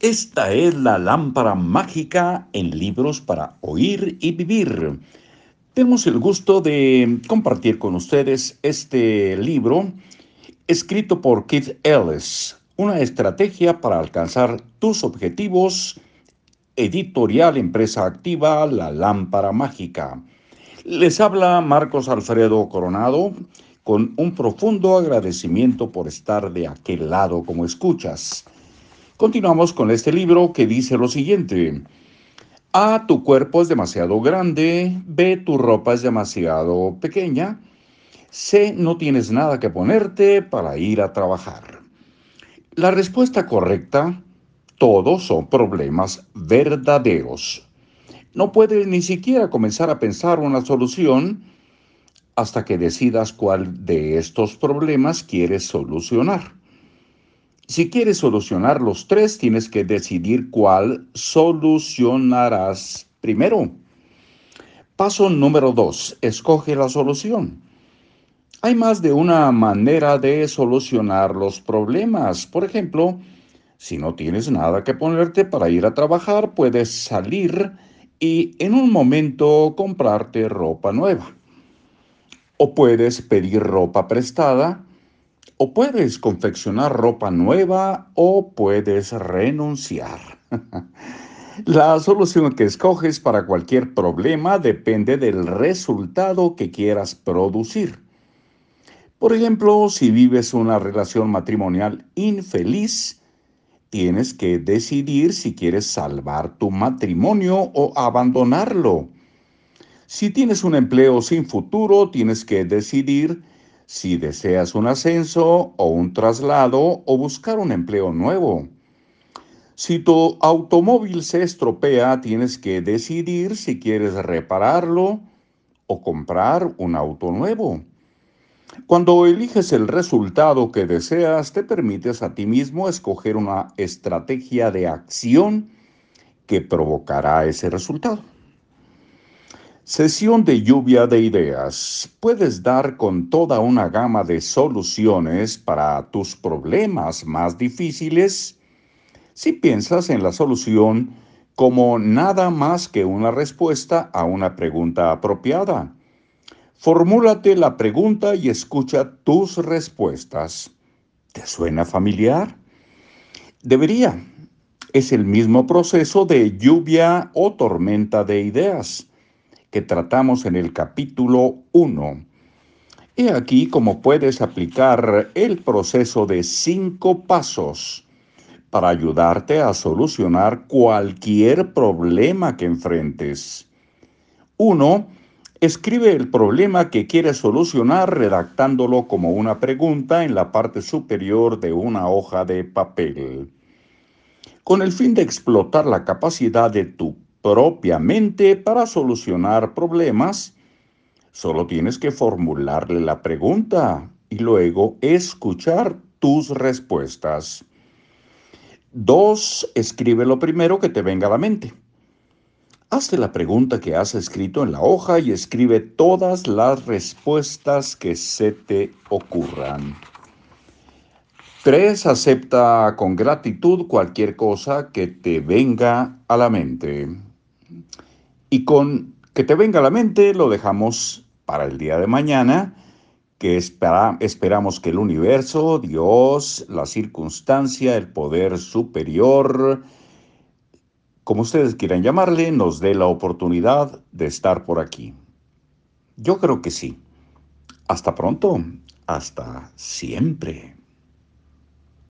Esta es la lámpara mágica en libros para oír y vivir. Tenemos el gusto de compartir con ustedes este libro escrito por Keith Ellis, una estrategia para alcanzar tus objetivos, editorial Empresa Activa, La Lámpara Mágica. Les habla Marcos Alfredo Coronado con un profundo agradecimiento por estar de aquel lado como escuchas. Continuamos con este libro que dice lo siguiente. A, tu cuerpo es demasiado grande. B, tu ropa es demasiado pequeña. C, no tienes nada que ponerte para ir a trabajar. La respuesta correcta, todos son problemas verdaderos. No puedes ni siquiera comenzar a pensar una solución hasta que decidas cuál de estos problemas quieres solucionar. Si quieres solucionar los tres, tienes que decidir cuál solucionarás primero. Paso número dos, escoge la solución. Hay más de una manera de solucionar los problemas. Por ejemplo, si no tienes nada que ponerte para ir a trabajar, puedes salir y en un momento comprarte ropa nueva. O puedes pedir ropa prestada o puedes confeccionar ropa nueva o puedes renunciar. La solución que escoges para cualquier problema depende del resultado que quieras producir. Por ejemplo, si vives una relación matrimonial infeliz, tienes que decidir si quieres salvar tu matrimonio o abandonarlo. Si tienes un empleo sin futuro, tienes que decidir si deseas un ascenso o un traslado o buscar un empleo nuevo. Si tu automóvil se estropea, tienes que decidir si quieres repararlo o comprar un auto nuevo. Cuando eliges el resultado que deseas, te permites a ti mismo escoger una estrategia de acción que provocará ese resultado. Sesión de lluvia de ideas. Puedes dar con toda una gama de soluciones para tus problemas más difíciles si piensas en la solución como nada más que una respuesta a una pregunta apropiada. Formúlate la pregunta y escucha tus respuestas. ¿Te suena familiar? Debería. Es el mismo proceso de lluvia o tormenta de ideas que tratamos en el capítulo 1. He aquí cómo puedes aplicar el proceso de cinco pasos para ayudarte a solucionar cualquier problema que enfrentes. 1. Escribe el problema que quieres solucionar redactándolo como una pregunta en la parte superior de una hoja de papel. Con el fin de explotar la capacidad de tu propiamente para solucionar problemas, solo tienes que formularle la pregunta y luego escuchar tus respuestas. Dos, escribe lo primero que te venga a la mente. Hazte la pregunta que has escrito en la hoja y escribe todas las respuestas que se te ocurran. 3. Acepta con gratitud cualquier cosa que te venga a la mente. Y con que te venga a la mente lo dejamos para el día de mañana, que esperamos que el universo, Dios, la circunstancia, el poder superior, como ustedes quieran llamarle, nos dé la oportunidad de estar por aquí. Yo creo que sí. Hasta pronto. Hasta siempre.